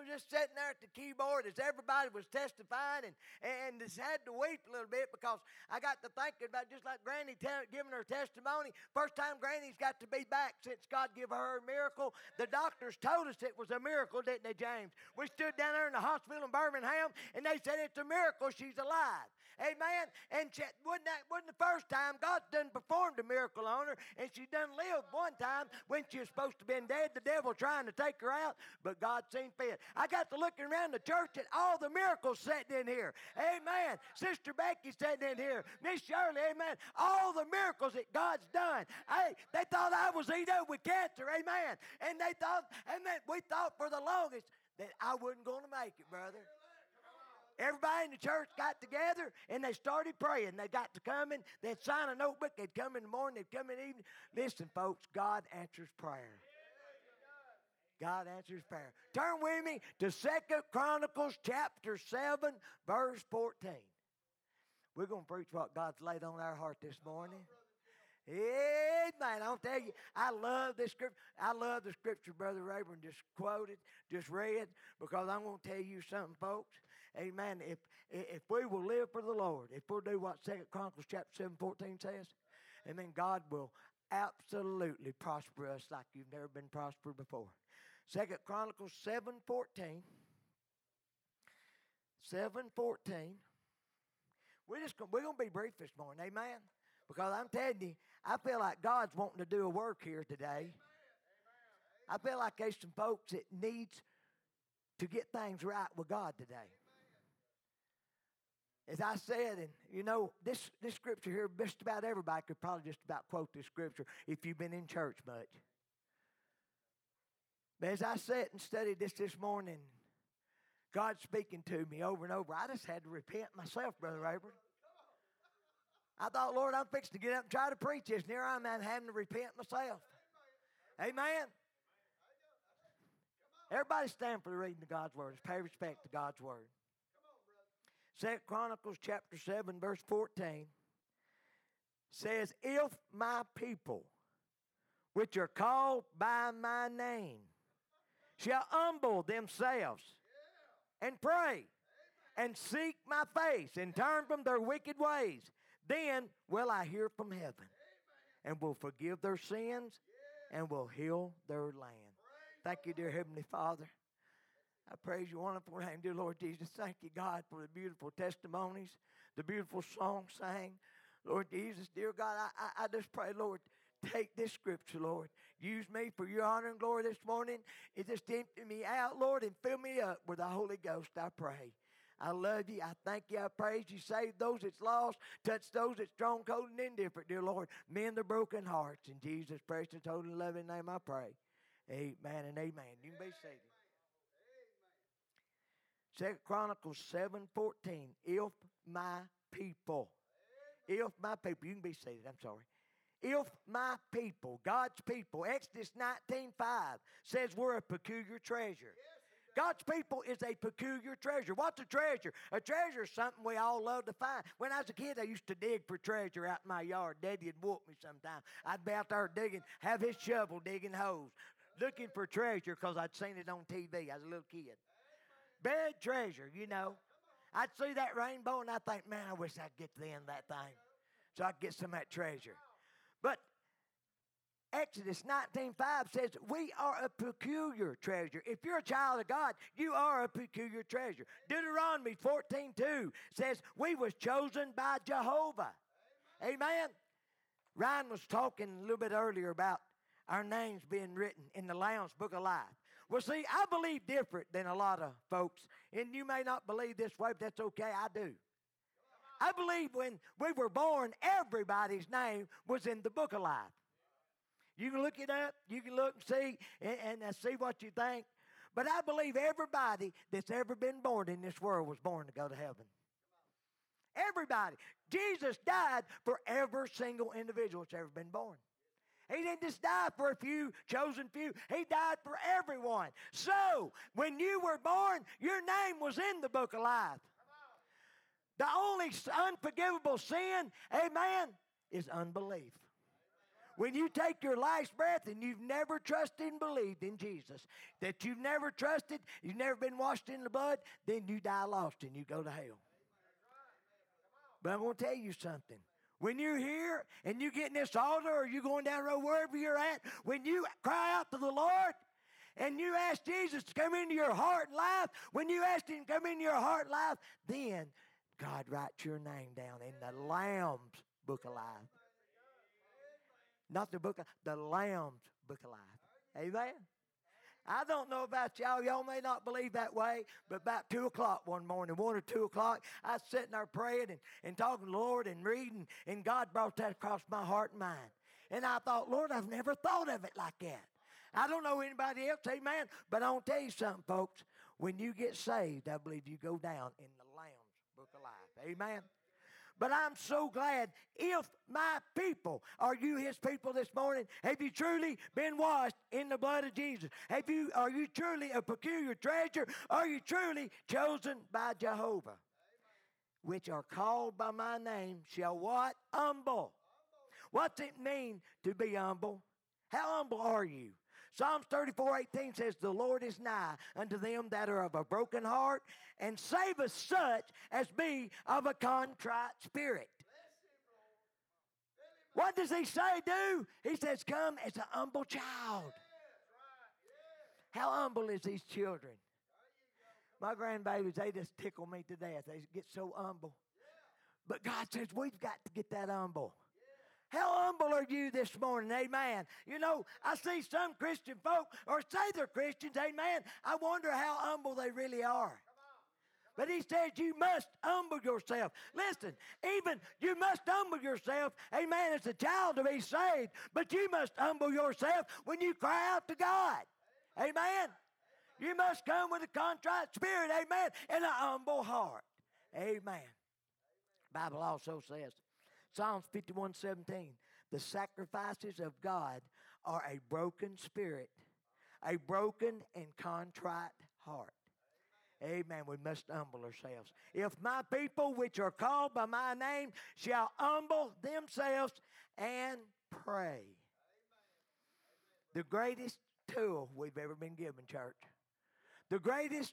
was just sitting there at the keyboard as everybody was testifying and, and just had to weep a little bit because I got to thinking about just like Granny giving her testimony. First time Granny's got to be back since God gave her a miracle. The doctors told us it was a miracle, didn't they, James? We stood down there in the hospital in Birmingham and they said it's a miracle she's alive. Amen. And she, wasn't that wasn't the first time God's done performed a miracle on her, and she done lived one time when she was supposed to been dead. The devil trying to take her out, but God seen fit. I got to looking around the church at all the miracles sitting in here. Amen. Sister Becky sitting in here. Miss Shirley. Amen. All the miracles that God's done. Hey, they thought I was eaten up with cancer. Amen. And they thought, amen. We thought for the longest that I wasn't going to make it, brother. Everybody in the church got together and they started praying. They got to coming. They'd sign a notebook. They'd come in the morning. They'd come in the evening. Listen, folks, God answers prayer. God answers prayer. Turn with me to Second Chronicles chapter 7, verse 14. We're going to preach what God's laid on our heart this morning. Amen. I'll tell you, I love this scripture. I love the scripture Brother Rayburn just quoted, just read, because I'm going to tell you something, folks. Amen. If if we will live for the Lord, if we'll do what Second Chronicles chapter 7, 14 says, amen, God will absolutely prosper us like you've never been prospered before. Second Chronicles 7, 14. 7, 14. We're just gonna, we're to be brief this morning. Amen. Because I'm telling you, I feel like God's wanting to do a work here today. I feel like there's some folks that needs to get things right with God today. As I said, and you know, this, this scripture here, just about everybody could probably just about quote this scripture if you've been in church much. But as I sat and studied this this morning, God speaking to me over and over, I just had to repent myself, Brother Rayburn. I thought, Lord, I'm fixing to get up and try to preach this, and here I'm at having to repent myself. Amen. Everybody stand for the reading of God's word. Pay respect to God's word. Second Chronicles chapter 7, verse 14 says, If my people, which are called by my name, shall humble themselves and pray and seek my face and turn from their wicked ways, then will I hear from heaven and will forgive their sins and will heal their land. Thank you, dear Heavenly Father. I praise your wonderful name, dear Lord Jesus. Thank you, God, for the beautiful testimonies, the beautiful songs sang. Lord Jesus, dear God, I, I, I just pray, Lord, take this scripture, Lord. Use me for your honor and glory this morning. It just empty me out, Lord, and fill me up with the Holy Ghost, I pray. I love you. I thank you. I praise you. Save those that's lost. Touch those that's strong, cold, and indifferent, dear Lord. Mend the broken hearts. In Jesus' precious, holy, loving name I pray. Amen and amen. You be seated. Second Chronicles 7 14. If my people, if my people, you can be seated, I'm sorry. If my people, God's people, Exodus 19 5 says we're a peculiar treasure. God's people is a peculiar treasure. What's a treasure? A treasure is something we all love to find. When I was a kid, I used to dig for treasure out in my yard. Daddy would whoop me sometimes. I'd be out there digging, have his shovel digging holes, looking for treasure because I'd seen it on TV. I was a little kid. Buried treasure, you know. I'd see that rainbow and I think, man, I wish I'd get to the end of that thing so I could get some of that treasure. But Exodus 19:5 says we are a peculiar treasure. If you're a child of God, you are a peculiar treasure. Deuteronomy 14:2 says we was chosen by Jehovah. Amen. Amen. Ryan was talking a little bit earlier about our names being written in the Lamb's Book of Life. Well, see, I believe different than a lot of folks, and you may not believe this way, but that's okay. I do. I believe when we were born, everybody's name was in the Book of Life. You can look it up, you can look and see, and, and see what you think. But I believe everybody that's ever been born in this world was born to go to heaven. Everybody. Jesus died for every single individual that's ever been born. He didn't just die for a few, chosen few. He died for everyone. So, when you were born, your name was in the book of life. The only unforgivable sin, amen, is unbelief. When you take your last breath and you've never trusted and believed in Jesus, that you've never trusted, you've never been washed in the blood, then you die lost and you go to hell. But I'm going to tell you something. When you're here and you get in this altar or you're going down the road, wherever you're at, when you cry out to the Lord and you ask Jesus to come into your heart and life, when you ask Him to come into your heart and life, then God writes your name down in the Lamb's book of life. Not the book of, the Lamb's book of life. Amen. I don't know about y'all. Y'all may not believe that way, but about 2 o'clock one morning, 1 or 2 o'clock, I was sitting there praying and, and talking to the Lord and reading, and God brought that across my heart and mind. And I thought, Lord, I've never thought of it like that. I don't know anybody else, amen, but I want to tell you something, folks. When you get saved, I believe you go down in the Lamb's book of life. Amen. But I'm so glad if my people, are you his people this morning? Have you truly been washed in the blood of Jesus? Have you, are you truly a peculiar treasure? Are you truly chosen by Jehovah? Which are called by my name shall what? Humble. What's it mean to be humble? How humble are you? Psalms 34 18 says, The Lord is nigh unto them that are of a broken heart, and saveth such as be of a contrite spirit. What does he say do? He says, Come as a humble child. How humble is these children? My grandbabies, they just tickle me to death. They get so humble. But God says, We've got to get that humble. How humble are you this morning? Amen. You know, I see some Christian folk, or say they're Christians, amen. I wonder how humble they really are. But he says you must humble yourself. Listen, even you must humble yourself, amen, as a child to be saved. But you must humble yourself when you cry out to God. Amen. You must come with a contrite spirit, amen, and a humble heart. Amen. Bible also says, Psalms 51 17. The sacrifices of God are a broken spirit, a broken and contrite heart. Amen. We must humble ourselves. If my people, which are called by my name, shall humble themselves and pray. The greatest tool we've ever been given, church. The greatest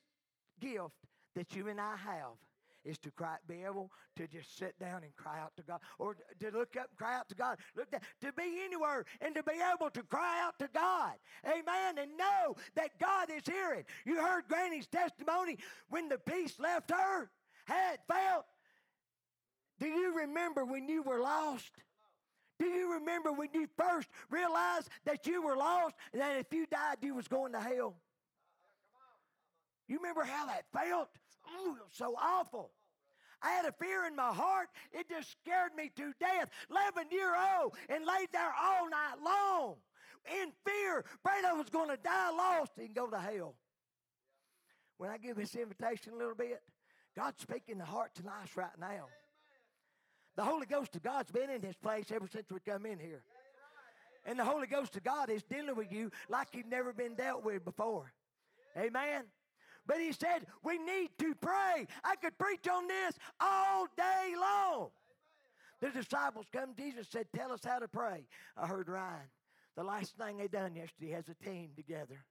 gift that you and I have is to cry, be able to just sit down and cry out to God, or to look up and cry out to God. Look down, to be anywhere and to be able to cry out to God. Amen. And know that God is hearing. You heard Granny's testimony when the peace left her, had felt. Do you remember when you were lost? Do you remember when you first realized that you were lost and that if you died, you was going to hell? You remember how that felt? Oh, so awful. I had a fear in my heart. It just scared me to death. 11 year old and laid there all night long in fear. Prayed I was going to die lost and go to hell. When I give this invitation a little bit, God's speaking the heart and lives right now. The Holy Ghost of God's been in this place ever since we come in here. And the Holy Ghost of God is dealing with you like you've never been dealt with before. Amen. But he said, we need to pray. I could preach on this all day long. The disciples come, Jesus said, Tell us how to pray. I heard Ryan. The last thing they done yesterday has a team together.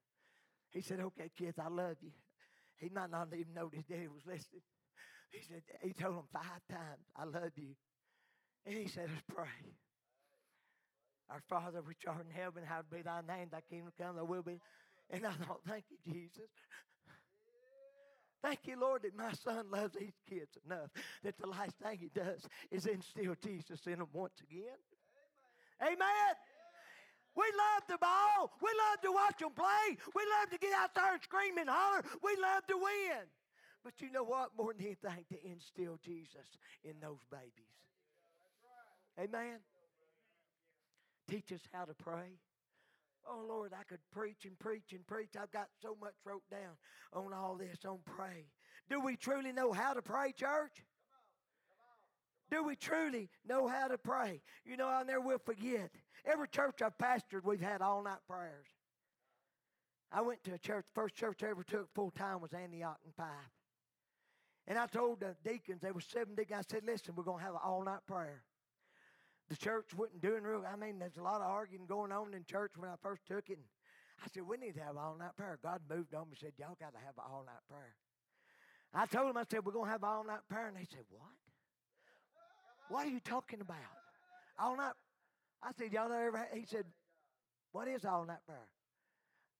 He said, Okay, kids, I love you. He might not even know his daddy was listening. He said, he told them five times, I love you. And he said, Let's pray. Our Father which art in heaven, hallowed be thy name, thy kingdom come, thy will be. And I thought, thank you, Jesus. Thank you, Lord, that my son loves these kids enough that the last thing he does is instill Jesus in them once again. Amen. Amen. We love the ball. We love to watch them play. We love to get out there and scream and holler. We love to win. But you know what? More than anything, to instill Jesus in those babies. Amen. Teach us how to pray. Oh Lord, I could preach and preach and preach. I've got so much wrote down on all this on pray. Do we truly know how to pray, church? Do we truly know how to pray? You know, I never will forget. Every church I've pastored, we've had all night prayers. I went to a church, first church I ever took full time was Antioch and Pipe. And I told the deacons, there were seven deacons, I said, listen, we're going to have an all night prayer. The church wasn't doing real. I mean, there's a lot of arguing going on in church when I first took it. And I said, we need to have all night prayer. God moved on me and said, y'all got to have all night prayer. I told them, I said, we're going to have all night prayer. And they said, what? What are you talking about? All night. I said, y'all ever, he said, what is all night prayer?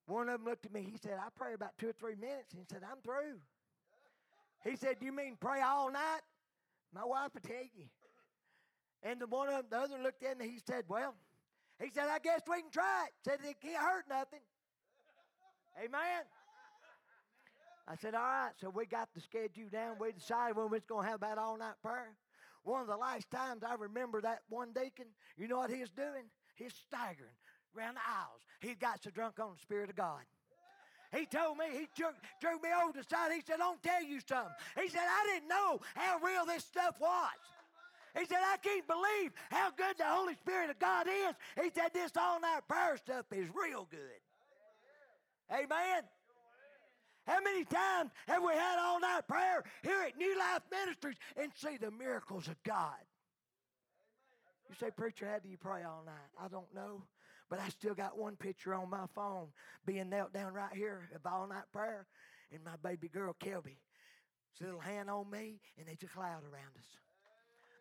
One of them looked at me. He said, I pray about two or three minutes. And he said, I'm through. He said, You mean pray all night? My wife will tell you. And the one of the other looked at me. He said, Well, he said, I guess we can try it. Said it can't hurt nothing. Amen. I said, All right. So we got the schedule down. We decided when we was going to have that all night prayer. One of the last times I remember that one deacon, you know what he was doing? He's staggering around the aisles. He got so drunk on the Spirit of God. He told me, he drew, drew me over the side. He said, I'll tell you something. He said, I didn't know how real this stuff was. He said, I can't believe how good the Holy Spirit of God is. He said, this all night prayer stuff is real good. Amen. How many times have we had all night prayer here at New Life Ministries and see the miracles of God? You say, Preacher, how do you pray all night? I don't know. But I still got one picture on my phone being knelt down right here of all night prayer. And my baby girl, Kelby, a little hand on me, and there's a cloud around us.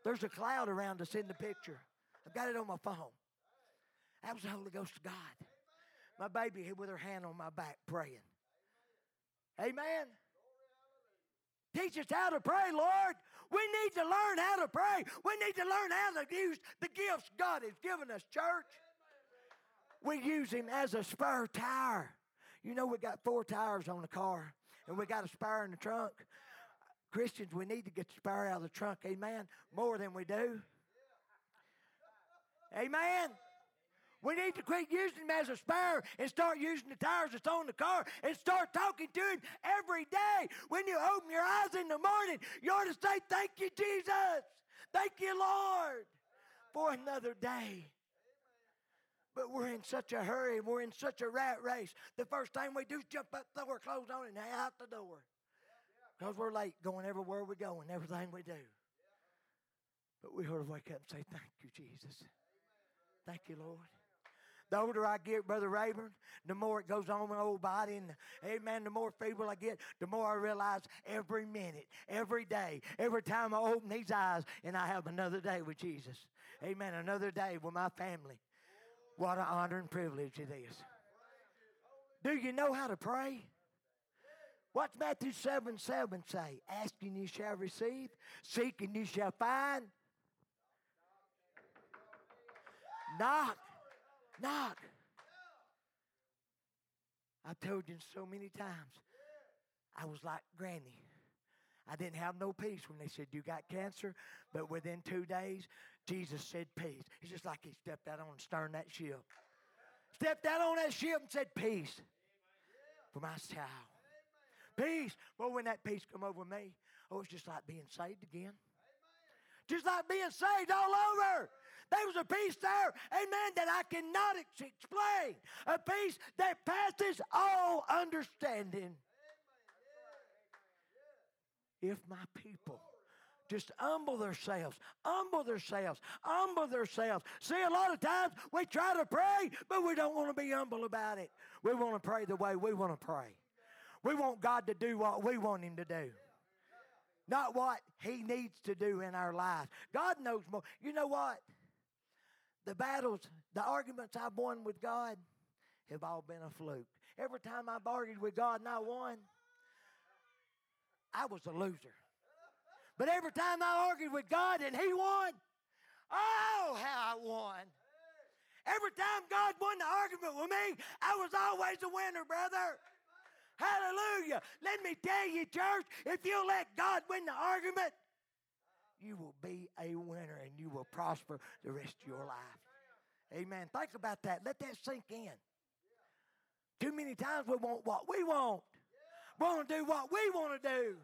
There's a cloud around us in the picture. I've got it on my phone. That was the Holy Ghost of God. My baby with her hand on my back praying. Amen. Teach us how to pray, Lord. We need to learn how to pray. We need to learn how to use the gifts God has given us, church. We use him as a spare tire. You know, we got four tires on the car, and we got a spare in the trunk. Christians, we need to get the spare out of the trunk, amen, more than we do. Amen. We need to quit using him as a spare and start using the tires that's on the car and start talking to him every day. When you open your eyes in the morning, you ought to say, Thank you, Jesus. Thank you, Lord, for another day. But we're in such a hurry we're in such a rat race. The first thing we do is jump up, throw our clothes on, and out the door. Because we're late going everywhere we go and everything we do. But we ought to wake up and say, Thank you, Jesus. Thank you, Lord. The older I get, Brother Rayburn, the more it goes on my old body, and amen, the more feeble I get, the more I realize every minute, every day, every time I open these eyes, and I have another day with Jesus. Amen. Another day with my family. What an honor and privilege it is. Do you know how to pray? What's Matthew 7 7 say? Asking you shall receive, seeking you shall find. Knock, knock. I've told you so many times, I was like Granny. I didn't have no peace when they said, You got cancer. But within two days, Jesus said, Peace. It's just like he stepped out on the stern that ship. Stepped out on that ship and said, Peace for my child. Peace. Well, when that peace come over me, oh, it's just like being saved again. Just like being saved all over. There was a peace there, amen, that I cannot explain. A peace that passes all understanding. If my people just humble themselves, humble themselves, humble themselves. See, a lot of times we try to pray, but we don't want to be humble about it. We want to pray the way we want to pray. We want God to do what we want Him to do. Not what He needs to do in our lives. God knows more. You know what? The battles, the arguments I've won with God have all been a fluke. Every time I've argued with God and I won, I was a loser. But every time I argued with God and He won, oh, how I won. Every time God won the argument with me, I was always a winner, brother. Hallelujah. Let me tell you, church, if you let God win the argument, you will be a winner and you will prosper the rest of your life. Amen. Think about that. Let that sink in. Too many times we want what we want. We want to do what we want to do.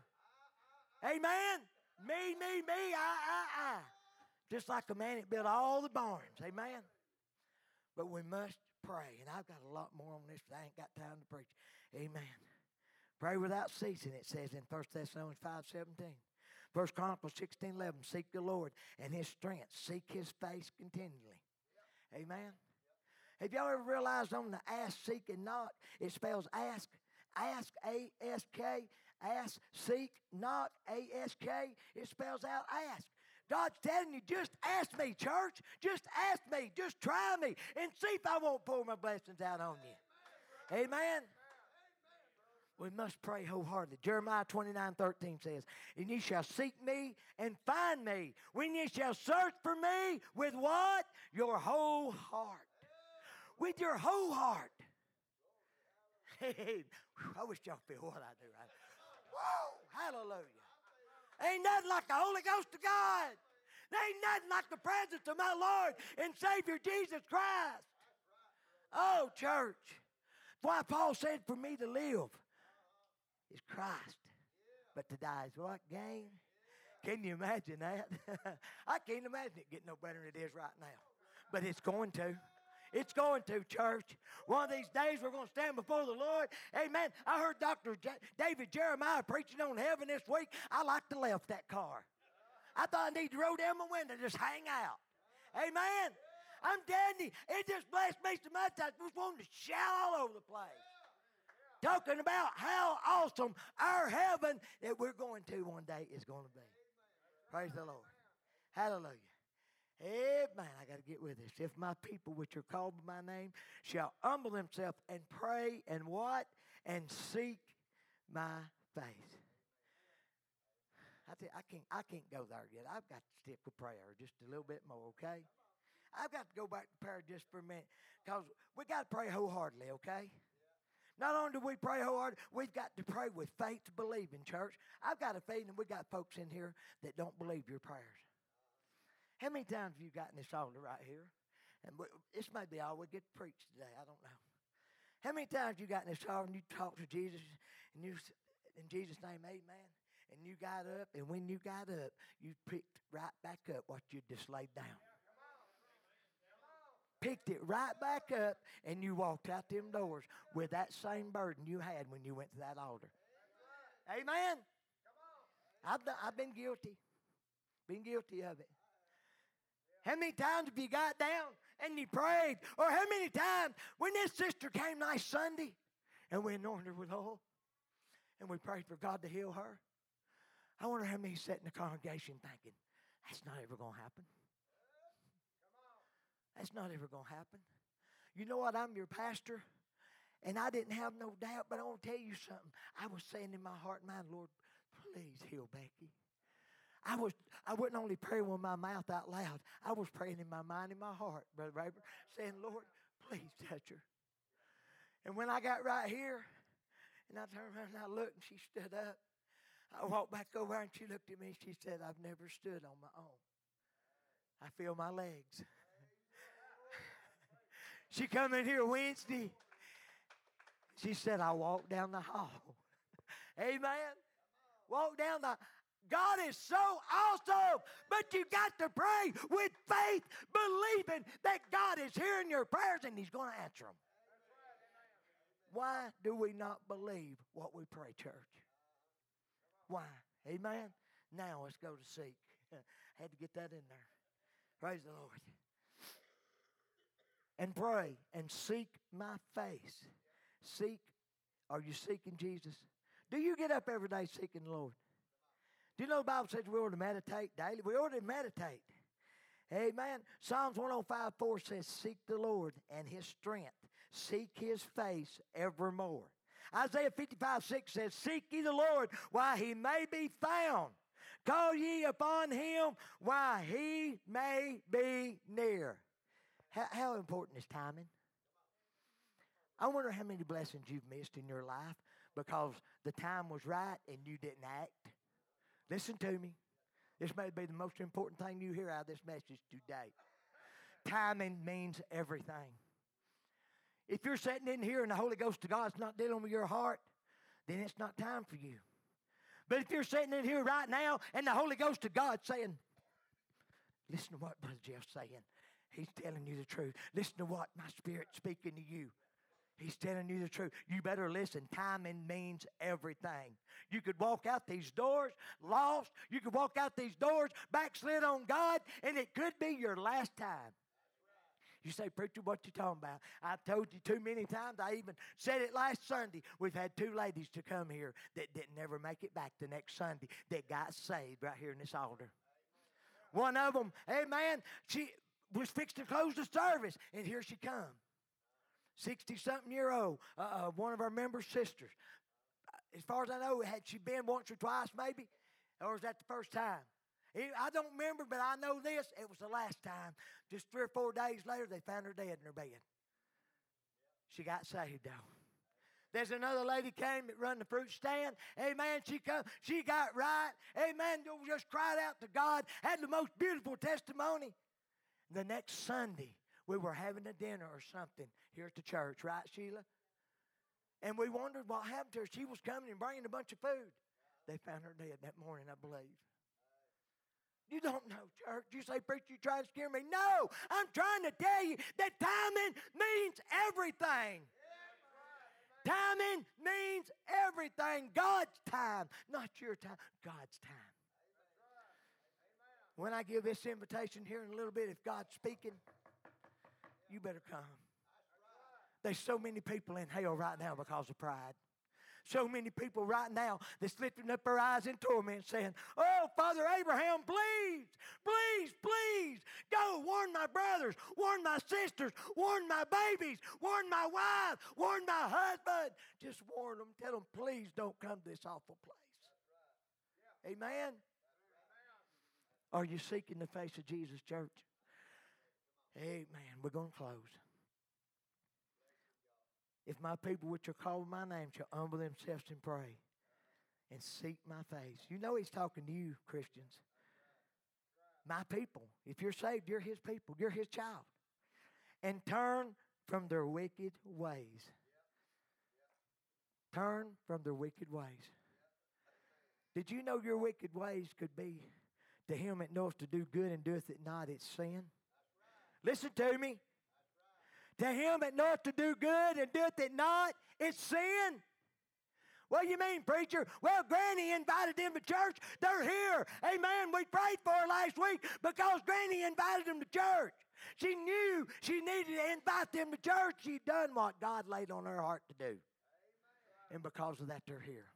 Amen. Me, me, me, I, I, I. Just like the man that built all the barns. Amen. But we must pray. And I've got a lot more on this, but I ain't got time to preach. Amen. Pray without ceasing, it says in 1 Thessalonians 5 17. First Chronicles 16 11. Seek the Lord and his strength. Seek his face continually. Amen. Have y'all ever realized on the ask, seek, and knock, it spells ask, ask, A S K, ask, seek, knock, A S K. It spells out ask. God's telling you, just ask me, church. Just ask me. Just try me and see if I won't pour my blessings out on you. Amen. We must pray wholeheartedly. Jeremiah 29 13 says, And ye shall seek me and find me when ye shall search for me with what? Your whole heart. With your whole heart. Hey, I wish y'all feel what I do right. Whoa, hallelujah. Ain't nothing like the Holy Ghost of God. Ain't nothing like the presence of my Lord and Savior Jesus Christ. Oh, church. Why Paul said for me to live is Christ. But to die is what? Gain? Can you imagine that? I can't imagine it getting no better than it is right now. But it's going to. It's going to, church. One of these days we're going to stand before the Lord. Amen. I heard Dr. J- David Jeremiah preaching on heaven this week. I like to left that car. I thought I need to roll down my window, just hang out. Amen. I'm you, it just blessed me so much. I just wanted to shout all over the place. Talking about how awesome our heaven that we're going to one day is going to be. Praise the Lord. Hallelujah. Amen. I got to get with this. If my people, which are called by my name, shall humble themselves and pray and what? And seek my face. I, tell I can't I can't go there yet. I've got to stick with prayer just a little bit more, okay? I've got to go back to prayer just for a minute because we got to pray wholeheartedly, okay? Not only do we pray hard, we've got to pray with faith to believe in church. I've got a feeling we got folks in here that don't believe your prayers. How many times have you gotten this altar right here? And this may be all we get to preach today. I don't know. How many times you got this altar and you talked to Jesus and you in Jesus' name, Amen. And you got up, and when you got up, you picked right back up what you just laid down. Picked it right back up, and you walked out them doors with that same burden you had when you went to that altar. Amen. I've, I've been guilty. Been guilty of it. How many times have you got down and you prayed? Or how many times when this sister came last Sunday and we anointed her with oil and we prayed for God to heal her? I wonder how many sat in the congregation thinking, that's not ever going to happen. That's not ever going to happen. You know what? I'm your pastor. And I didn't have no doubt, but I want to tell you something. I was saying in my heart and mind, Lord, please heal Becky. I was I wasn't only praying with my mouth out loud. I was praying in my mind and my heart, Brother saying, Lord, please touch her. And when I got right here, and I turned around and I looked and she stood up. I walked back over and she looked at me and she said, I've never stood on my own. I feel my legs. She come in here Wednesday. She said, I walked down the hall. Amen. Walk down the God is so awesome, but you got to pray with faith, believing that God is hearing your prayers and He's going to answer them. Why do we not believe what we pray, church? Why? Amen. Now let's go to seek. I had to get that in there. Praise the Lord. And pray and seek my face. Seek. Are you seeking Jesus? Do you get up every day seeking the Lord? Do you know the Bible says we ought to meditate daily? We ought to meditate. Amen. Psalms 105 4 says, Seek the Lord and his strength. Seek his face evermore. Isaiah 55 6 says, Seek ye the Lord while he may be found. Call ye upon him while he may be near. How, how important is timing? I wonder how many blessings you've missed in your life because the time was right and you didn't act. Listen to me. This may be the most important thing you hear out of this message today. Timing means everything. If you're sitting in here and the Holy Ghost of God's not dealing with your heart, then it's not time for you. But if you're sitting in here right now and the Holy Ghost of God's saying, listen to what Brother Jeff's saying. He's telling you the truth. Listen to what my spirit's speaking to you. He's telling you the truth. You better listen. Timing means everything. You could walk out these doors lost. You could walk out these doors backslid on God, and it could be your last time. You say, Preacher, what you talking about? I told you too many times. I even said it last Sunday. We've had two ladies to come here that didn't never make it back the next Sunday that got saved right here in this altar. One of them, amen, she was fixed to close the service, and here she come. 60 something year old, uh, uh, one of our members' sisters. As far as I know, had she been once or twice maybe? Or was that the first time? I don't remember, but I know this. It was the last time. Just three or four days later, they found her dead in her bed. She got saved, though. There's another lady came that run the fruit stand. Amen. She come, she got right. Amen. Just cried out to God. Had the most beautiful testimony. The next Sunday, we were having a dinner or something here at the church, right, Sheila? And we wondered what happened to her. She was coming and bringing a bunch of food. They found her dead that morning, I believe. You don't know, church. You say, Preacher, you trying to scare me. No, I'm trying to tell you that timing means everything. Timing means everything. God's time, not your time, God's time. When I give this invitation here in a little bit, if God's speaking, you better come. There's so many people in hell right now because of pride. So many people right now that's lifting up their eyes in torment saying, Oh, Father Abraham, please, please, please, go warn my brothers, warn my sisters, warn my babies, warn my wife, warn my husband. Just warn them, tell them, please don't come to this awful place. Amen. Are you seeking the face of Jesus, church? Amen. We're going to close. If my people which are called my name shall humble themselves and pray and seek my face. You know he's talking to you, Christians. My people. If you're saved, you're his people. You're his child. And turn from their wicked ways. Turn from their wicked ways. Did you know your wicked ways could be to him that knoweth to do good and doeth it not, it's sin? Listen to me. To him that knoweth to do good and doeth it not, it's sin. What do you mean, preacher? Well, Granny invited them to church. They're here. Amen. We prayed for her last week because Granny invited them to church. She knew she needed to invite them to church. She'd done what God laid on her heart to do. Amen. And because of that, they're here.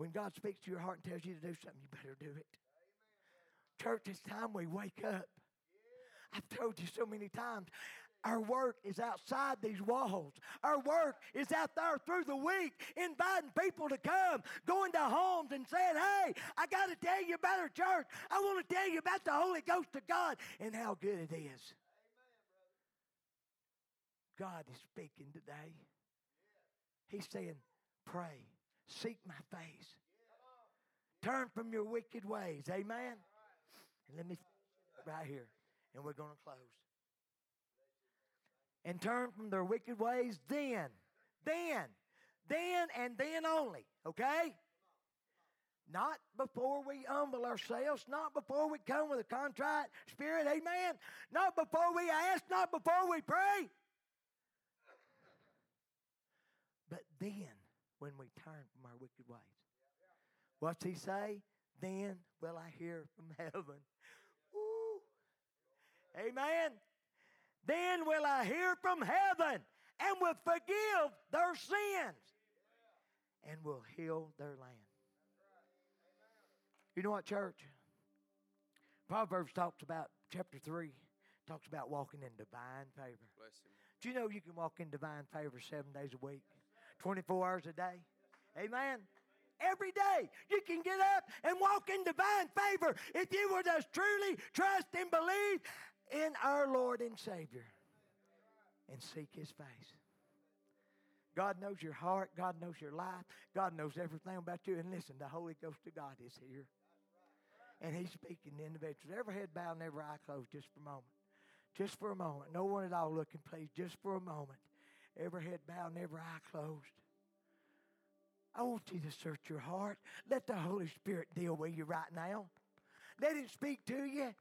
Amen. When God speaks to your heart and tells you to do something, you better do it. Amen. Church, it's time we wake up. I've told you so many times. Our work is outside these walls. Our work is out there through the week, inviting people to come, going to homes and saying, Hey, I got to tell you about our church. I want to tell you about the Holy Ghost of God and how good it is. God is speaking today. He's saying, Pray, seek my face, turn from your wicked ways. Amen. And let me right here and we're going to close. And turn from their wicked ways, then, then, then, and then only, okay? Not before we humble ourselves, not before we come with a contrite spirit, amen? Not before we ask, not before we pray. But then, when we turn from our wicked ways. What's he say? Then will I hear from heaven Amen. Then will I hear from heaven and will forgive their sins and will heal their land. You know what, church? Proverbs talks about, chapter 3, talks about walking in divine favor. Do you know you can walk in divine favor seven days a week, 24 hours a day? Amen every day. You can get up and walk in divine favor if you will just truly trust and believe in our Lord and Savior and seek His face. God knows your heart. God knows your life. God knows everything about you. And listen, the Holy Ghost of God is here. And He's speaking to individuals. Every head bowed and every eye closed just for a moment. Just for a moment. No one at all looking, please. Just for a moment. Every head bowed and every eye closed. I want you to search your heart. Let the Holy Spirit deal with you right now. Let Him speak to you.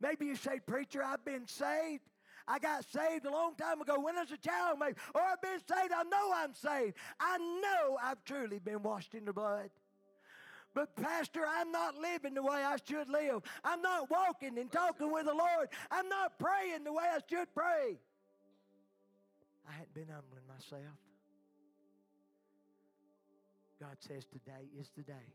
Maybe you say, Preacher, I've been saved. I got saved a long time ago when I was a child, maybe, or I've been saved. I know I'm saved. I know I've truly been washed in the blood. But, Pastor, I'm not living the way I should live. I'm not walking and talking with the Lord. I'm not praying the way I should pray. I hadn't been humbling myself. God says today is the day.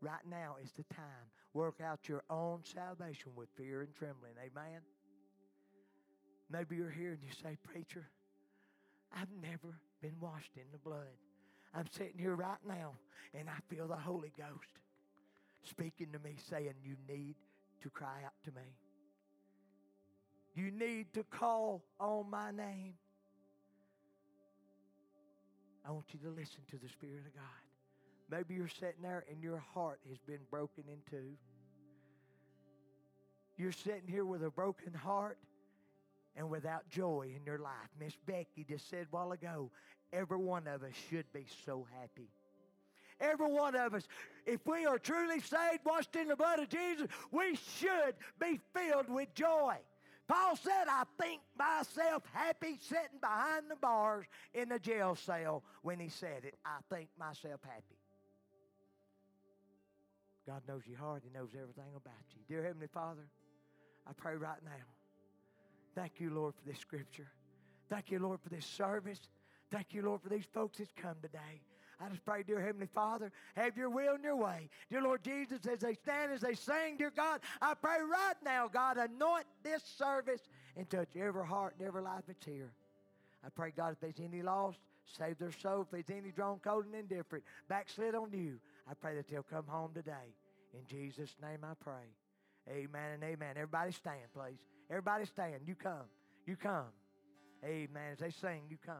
Right now is the time. Work out your own salvation with fear and trembling. Amen. Maybe you're here and you say, Preacher, I've never been washed in the blood. I'm sitting here right now and I feel the Holy Ghost speaking to me, saying, You need to cry out to me. You need to call on my name. I want you to listen to the Spirit of God. Maybe you're sitting there and your heart has been broken in two. You're sitting here with a broken heart and without joy in your life. Miss Becky just said a while ago, every one of us should be so happy. Every one of us, if we are truly saved, washed in the blood of Jesus, we should be filled with joy. Paul said, I think myself happy sitting behind the bars in the jail cell when he said it. I think myself happy. God knows your heart. He knows everything about you. Dear Heavenly Father, I pray right now. Thank you, Lord, for this scripture. Thank you, Lord, for this service. Thank you, Lord, for these folks that's come today. I just pray, dear Heavenly Father, have your will and your way. Dear Lord Jesus, as they stand, as they sing, dear God, I pray right now, God, anoint this service and touch every heart and every life that's here. I pray, God, if there's any lost, save their soul. If there's any drawn cold and indifferent, backslid on you, I pray that they'll come home today. In Jesus' name I pray. Amen and amen. Everybody stand, please. Everybody stand. You come. You come. Amen. As they sing, you come.